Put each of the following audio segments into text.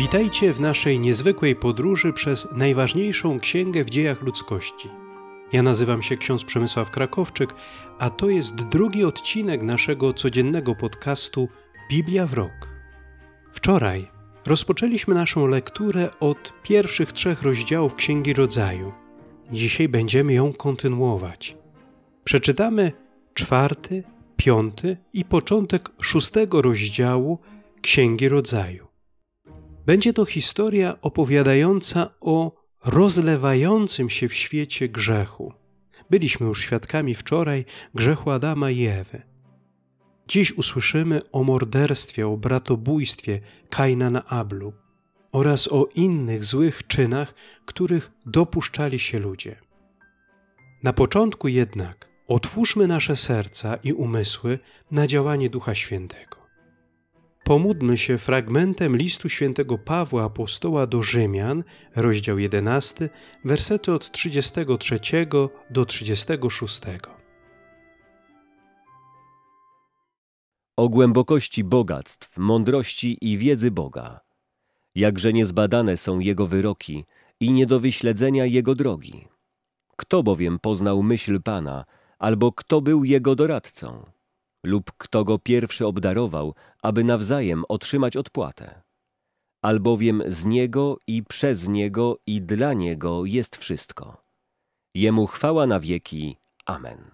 Witajcie w naszej niezwykłej podróży przez najważniejszą księgę w dziejach ludzkości. Ja nazywam się ksiądz Przemysław Krakowczyk, a to jest drugi odcinek naszego codziennego podcastu Biblia w rok. Wczoraj rozpoczęliśmy naszą lekturę od pierwszych trzech rozdziałów Księgi Rodzaju. Dzisiaj będziemy ją kontynuować. Przeczytamy czwarty, piąty i początek szóstego rozdziału Księgi Rodzaju. Będzie to historia opowiadająca o rozlewającym się w świecie grzechu. Byliśmy już świadkami wczoraj grzechu Adama i Ewy. Dziś usłyszymy o morderstwie, o bratobójstwie Kaina na Ablu oraz o innych złych czynach, których dopuszczali się ludzie. Na początku jednak otwórzmy nasze serca i umysły na działanie Ducha Świętego. Pomódlmy się fragmentem listu świętego Pawła Apostoła do Rzymian, rozdział 11, wersety od 33 do 36. O głębokości bogactw, mądrości i wiedzy Boga. Jakże niezbadane są Jego wyroki i nie do wyśledzenia Jego drogi. Kto bowiem poznał myśl Pana, albo kto był Jego doradcą? Lub kto go pierwszy obdarował, aby nawzajem otrzymać odpłatę. Albowiem z Niego i przez Niego i dla Niego jest wszystko. Jemu chwała na wieki. Amen.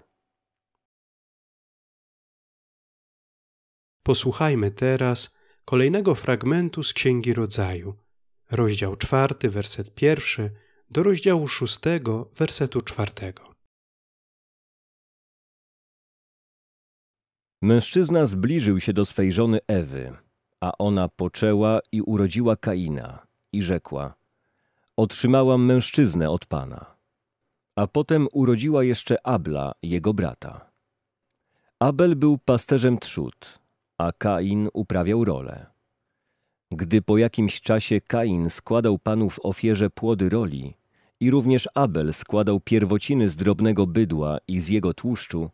Posłuchajmy teraz kolejnego fragmentu z Księgi Rodzaju, rozdział czwarty, werset pierwszy, do rozdziału szóstego, wersetu czwartego. Mężczyzna zbliżył się do swej żony Ewy, a ona poczęła i urodziła Kaina i rzekła: Otrzymałam mężczyznę od pana. A potem urodziła jeszcze Abla, jego brata. Abel był pasterzem trzód, a Kain uprawiał rolę. Gdy po jakimś czasie Kain składał panu w ofierze płody roli i również Abel składał pierwociny z drobnego bydła i z jego tłuszczu,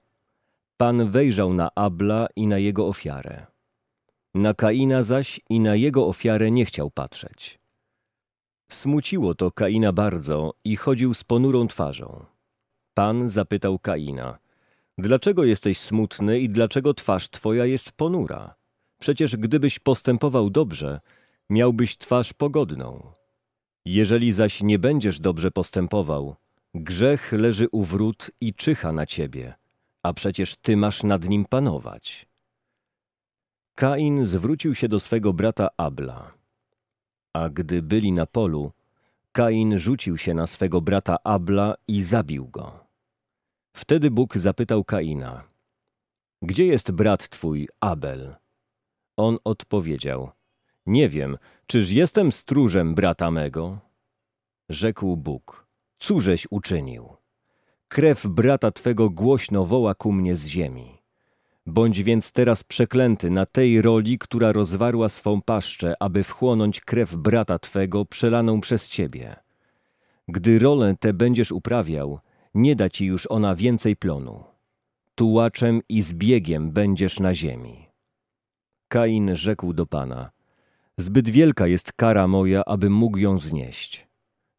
Pan wejrzał na Abla i na jego ofiarę. Na Kaina zaś i na jego ofiarę nie chciał patrzeć. Smuciło to Kaina bardzo i chodził z ponurą twarzą. Pan zapytał Kaina, dlaczego jesteś smutny i dlaczego twarz twoja jest ponura? Przecież gdybyś postępował dobrze, miałbyś twarz pogodną. Jeżeli zaś nie będziesz dobrze postępował, grzech leży u wrót i czyha na ciebie – a przecież ty masz nad nim panować. Kain zwrócił się do swego brata Abla. A gdy byli na polu, Kain rzucił się na swego brata Abla i zabił go. Wtedy Bóg zapytał Kaina, gdzie jest brat twój Abel? On odpowiedział, nie wiem, czyż jestem stróżem brata mego? Rzekł Bóg, cóżeś uczynił? Krew brata Twego głośno woła ku mnie z ziemi. Bądź więc teraz przeklęty na tej roli, która rozwarła swą paszczę, aby wchłonąć krew brata Twego przelaną przez Ciebie. Gdy rolę tę będziesz uprawiał, nie da Ci już ona więcej plonu. Tułaczem i zbiegiem będziesz na ziemi. Kain rzekł do Pana, zbyt wielka jest kara moja, abym mógł ją znieść.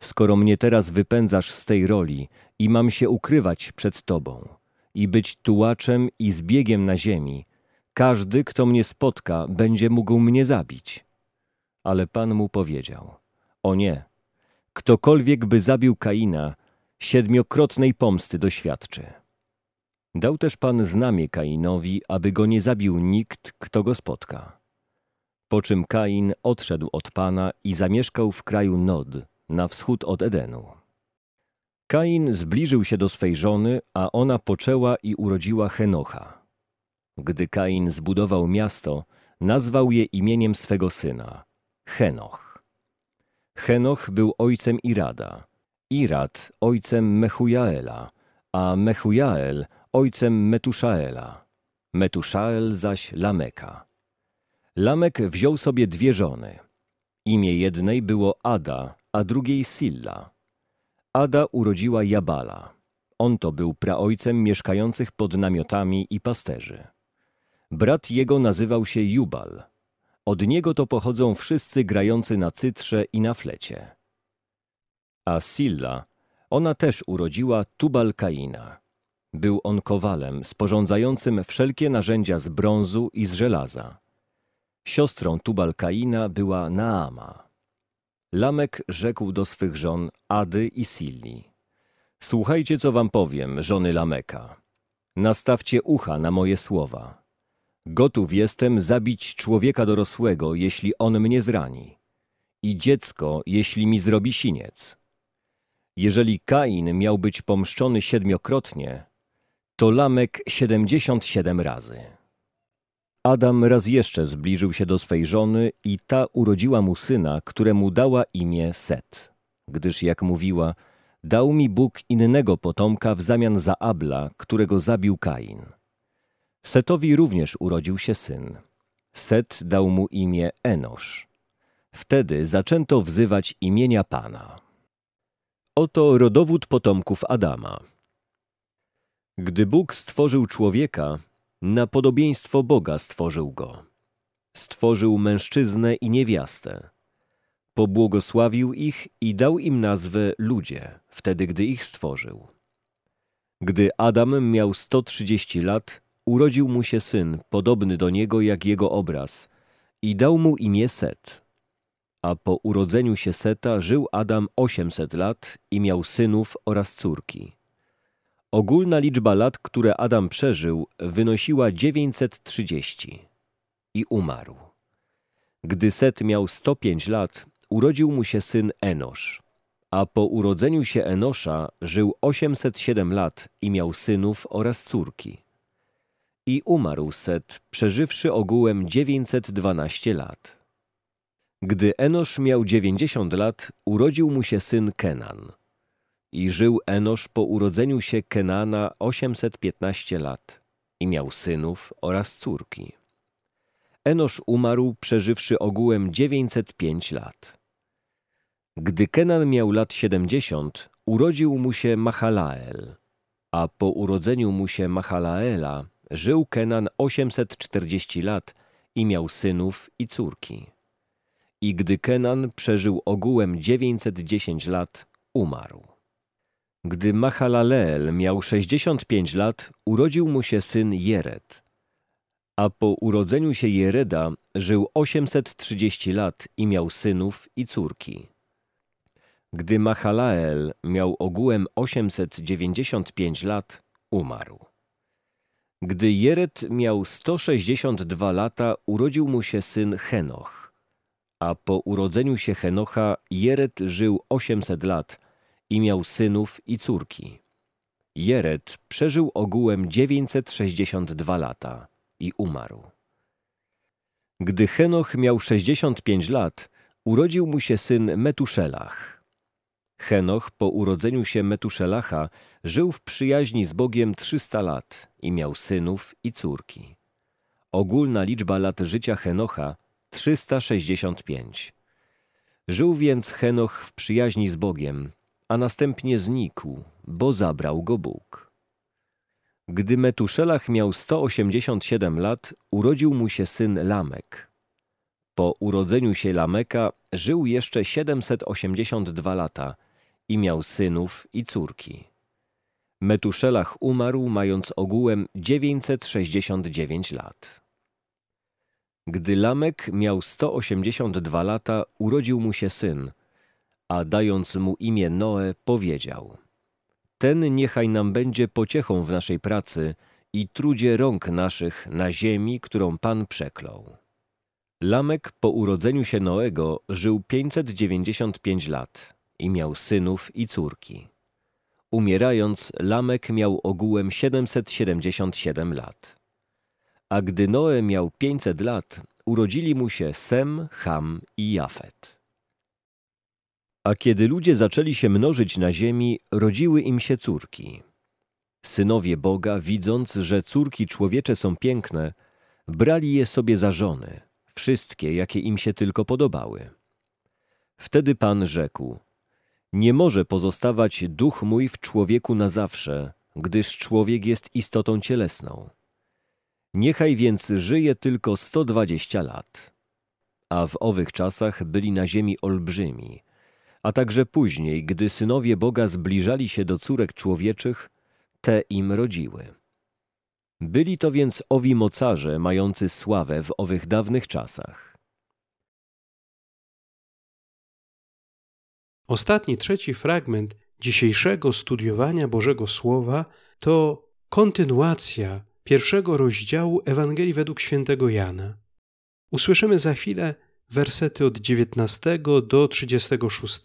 Skoro mnie teraz wypędzasz z tej roli i mam się ukrywać przed Tobą i być tułaczem i zbiegiem na ziemi, każdy, kto mnie spotka, będzie mógł mnie zabić. Ale Pan mu powiedział, o nie, ktokolwiek by zabił Kaina, siedmiokrotnej pomsty doświadczy. Dał też Pan znamie Kainowi, aby go nie zabił nikt, kto go spotka. Po czym Kain odszedł od Pana i zamieszkał w kraju Nod, na wschód od Edenu. Kain zbliżył się do swej żony, a ona poczęła i urodziła Henocha. Gdy Kain zbudował miasto, nazwał je imieniem swego syna Henoch. Henoch był ojcem Irada, Irad ojcem Mechujaela, a Mechujael ojcem Metuszaela, Metuszael zaś Lameka. Lamek wziął sobie dwie żony. Imię jednej było Ada, a drugiej Silla. Ada urodziła Jabala. On to był praojcem mieszkających pod namiotami i pasterzy. Brat jego nazywał się Jubal, Od niego to pochodzą wszyscy grający na cytrze i na flecie. A Silla, ona też urodziła Tubal-Kaina. Był on kowalem sporządzającym wszelkie narzędzia z brązu i z żelaza. Siostrą Tubal-Kaina była Naama. Lamek rzekł do swych żon Ady i Silli. Słuchajcie, co wam powiem, żony Lameka. Nastawcie ucha na moje słowa. Gotów jestem zabić człowieka dorosłego, jeśli on mnie zrani, i dziecko, jeśli mi zrobi siniec. Jeżeli Kain miał być pomszczony siedmiokrotnie, to Lamek siedemdziesiąt siedem razy. Adam raz jeszcze zbliżył się do swej żony i ta urodziła mu syna, któremu dała imię Set, gdyż jak mówiła, dał mi Bóg innego potomka w zamian za Abla, którego zabił Kain. Setowi również urodził się syn. Set dał mu imię Enosz. Wtedy zaczęto wzywać imienia Pana. Oto rodowód potomków Adama. Gdy Bóg stworzył człowieka, na podobieństwo Boga stworzył go. Stworzył mężczyznę i niewiastę. Pobłogosławił ich i dał im nazwę ludzie, wtedy gdy ich stworzył. Gdy Adam miał 130 lat, urodził mu się syn, podobny do niego jak jego obraz, i dał mu imię Set. A po urodzeniu się Seta żył Adam 800 lat i miał synów oraz córki. Ogólna liczba lat, które Adam przeżył, wynosiła 930 i umarł. Gdy Set miał 105 lat, urodził mu się syn Enosz, a po urodzeniu się Enosza żył 807 lat i miał synów oraz córki. I umarł Set, przeżywszy ogółem 912 lat. Gdy Enosz miał 90 lat, urodził mu się syn Kenan. I żył Enosz po urodzeniu się Kenana 815 lat i miał synów oraz córki. Enosz umarł, przeżywszy ogółem 905 lat. Gdy Kenan miał lat 70, urodził mu się Mahalael, a po urodzeniu mu się Mahalaela żył Kenan 840 lat i miał synów i córki. I gdy Kenan przeżył ogółem 910 lat, umarł. Gdy Mahalaleel miał 65 lat, urodził mu się syn Jered. A po urodzeniu się Jereda żył 830 lat i miał synów i córki. Gdy Mahalael miał ogółem 895 lat, umarł. Gdy Jered miał 162 lata, urodził mu się syn Henoch. A po urodzeniu się Henocha Jered żył 800 lat i miał synów i córki. Jered przeżył ogółem 962 lata i umarł. Gdy Henoch miał 65 lat, urodził mu się syn Metuszelach. Henoch po urodzeniu się Metuszelacha żył w przyjaźni z Bogiem 300 lat i miał synów i córki. Ogólna liczba lat życia Henocha 365. Żył więc Henoch w przyjaźni z Bogiem, a następnie znikł, bo zabrał go Bóg. Gdy Metuszelach miał 187 lat, urodził mu się syn Lamek. Po urodzeniu się Lameka żył jeszcze 782 lata i miał synów i córki. Metuszelach umarł mając ogółem 969 lat. Gdy Lamek miał 182 lata, urodził mu się syn, a dając mu imię Noe, powiedział: Ten niechaj nam będzie pociechą w naszej pracy i trudzie rąk naszych na ziemi, którą Pan przeklął. Lamek po urodzeniu się Noego żył 595 lat i miał synów i córki. Umierając, Lamek miał ogółem 777 lat. A gdy Noe miał 500 lat, urodzili mu się Sem, Ham i Jafet. A kiedy ludzie zaczęli się mnożyć na ziemi, rodziły im się córki. Synowie Boga, widząc, że córki człowiecze są piękne, brali je sobie za żony, wszystkie, jakie im się tylko podobały. Wtedy Pan rzekł, nie może pozostawać duch mój w człowieku na zawsze, gdyż człowiek jest istotą cielesną. Niechaj więc żyje tylko sto dwadzieścia lat. a w owych czasach byli na ziemi olbrzymi, a także później, gdy synowie Boga zbliżali się do córek człowieczych, te im rodziły. Byli to więc owi mocarze mający sławę w owych dawnych czasach. Ostatni, trzeci fragment dzisiejszego studiowania Bożego Słowa to kontynuacja pierwszego rozdziału Ewangelii według świętego Jana. Usłyszymy za chwilę wersety od 19 do 36.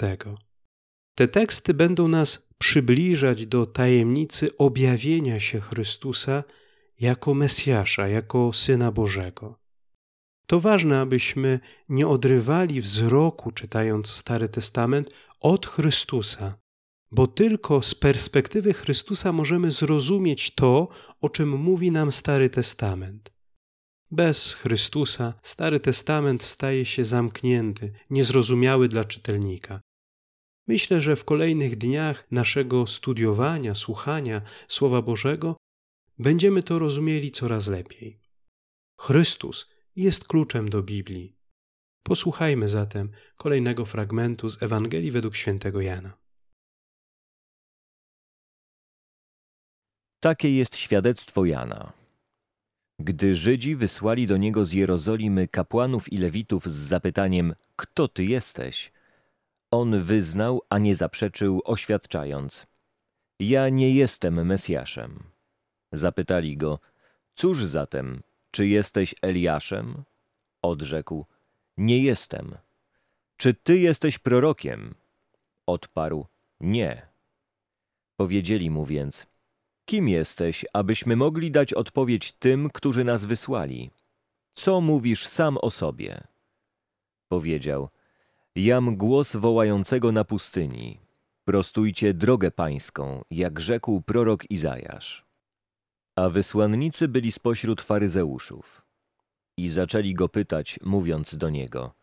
Te teksty będą nas przybliżać do tajemnicy objawienia się Chrystusa jako Mesjasza, jako Syna Bożego. To ważne, abyśmy nie odrywali wzroku, czytając Stary Testament, od Chrystusa, bo tylko z perspektywy Chrystusa możemy zrozumieć to, o czym mówi nam Stary Testament. Bez Chrystusa Stary Testament staje się zamknięty, niezrozumiały dla czytelnika. Myślę, że w kolejnych dniach naszego studiowania, słuchania Słowa Bożego będziemy to rozumieli coraz lepiej. Chrystus jest kluczem do Biblii. Posłuchajmy zatem kolejnego fragmentu z Ewangelii według świętego Jana. Takie jest świadectwo Jana. Gdy Żydzi wysłali do niego z Jerozolimy kapłanów i lewitów z zapytaniem: Kto ty jesteś? On wyznał, a nie zaprzeczył, oświadczając: Ja nie jestem Mesjaszem. Zapytali go: Cóż zatem, czy jesteś Eliaszem? Odrzekł: Nie jestem. Czy ty jesteś prorokiem? Odparł: Nie. Powiedzieli mu więc: Kim jesteś, abyśmy mogli dać odpowiedź tym, którzy nas wysłali? Co mówisz sam o sobie? Powiedział: Jam głos wołającego na pustyni. Prostujcie drogę pańską, jak rzekł prorok Izajasz. A wysłannicy byli spośród faryzeuszów. I zaczęli go pytać, mówiąc do niego: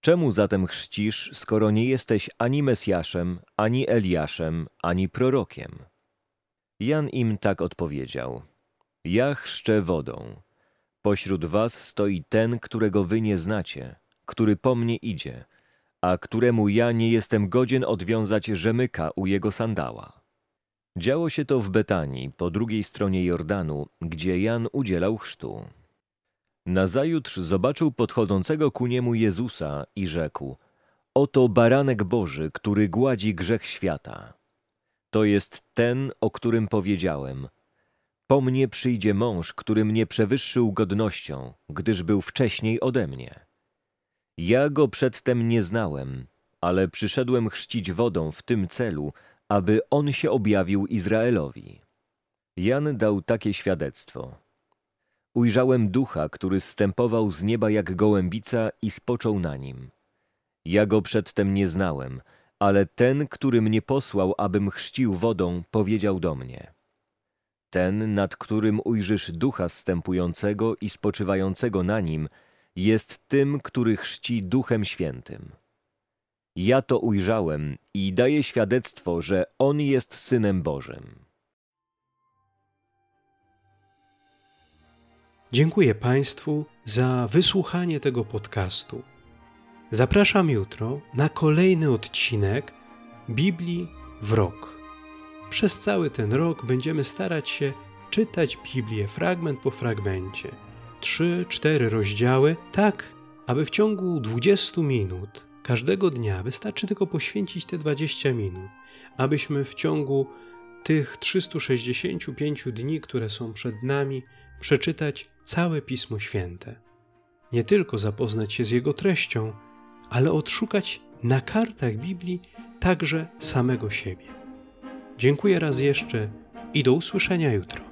Czemu zatem chrzcisz, skoro nie jesteś ani Mesjaszem, ani Eliaszem, ani prorokiem? Jan im tak odpowiedział: Ja chrzczę wodą. Pośród was stoi ten, którego wy nie znacie, który po mnie idzie, a któremu ja nie jestem godzien odwiązać rzemyka u jego sandała. Działo się to w Betanii, po drugiej stronie Jordanu, gdzie Jan udzielał chrztu. Nazajutrz zobaczył podchodzącego ku niemu Jezusa i rzekł: Oto baranek Boży, który gładzi grzech świata. To jest ten, o którym powiedziałem. Po mnie przyjdzie mąż, który mnie przewyższył godnością, gdyż był wcześniej ode mnie. Ja go przedtem nie znałem, ale przyszedłem chrzcić wodą w tym celu, aby on się objawił Izraelowi. Jan dał takie świadectwo. Ujrzałem ducha, który stępował z nieba jak gołębica i spoczął na nim. Ja go przedtem nie znałem, ale ten, który mnie posłał, abym chrzcił wodą, powiedział do mnie. Ten, nad którym ujrzysz ducha stępującego i spoczywającego na nim, jest tym, który chrzci duchem świętym. Ja to ujrzałem i daję świadectwo, że On jest Synem Bożym. Dziękuję Państwu za wysłuchanie tego podcastu. Zapraszam jutro na kolejny odcinek Biblii w rok. Przez cały ten rok będziemy starać się czytać Biblię fragment po fragmencie, trzy, cztery rozdziały, tak aby w ciągu 20 minut każdego dnia wystarczy tylko poświęcić te 20 minut, abyśmy w ciągu tych 365 dni, które są przed nami, przeczytać całe Pismo Święte. Nie tylko zapoznać się z jego treścią, ale odszukać na kartach Biblii także samego siebie. Dziękuję raz jeszcze i do usłyszenia jutro.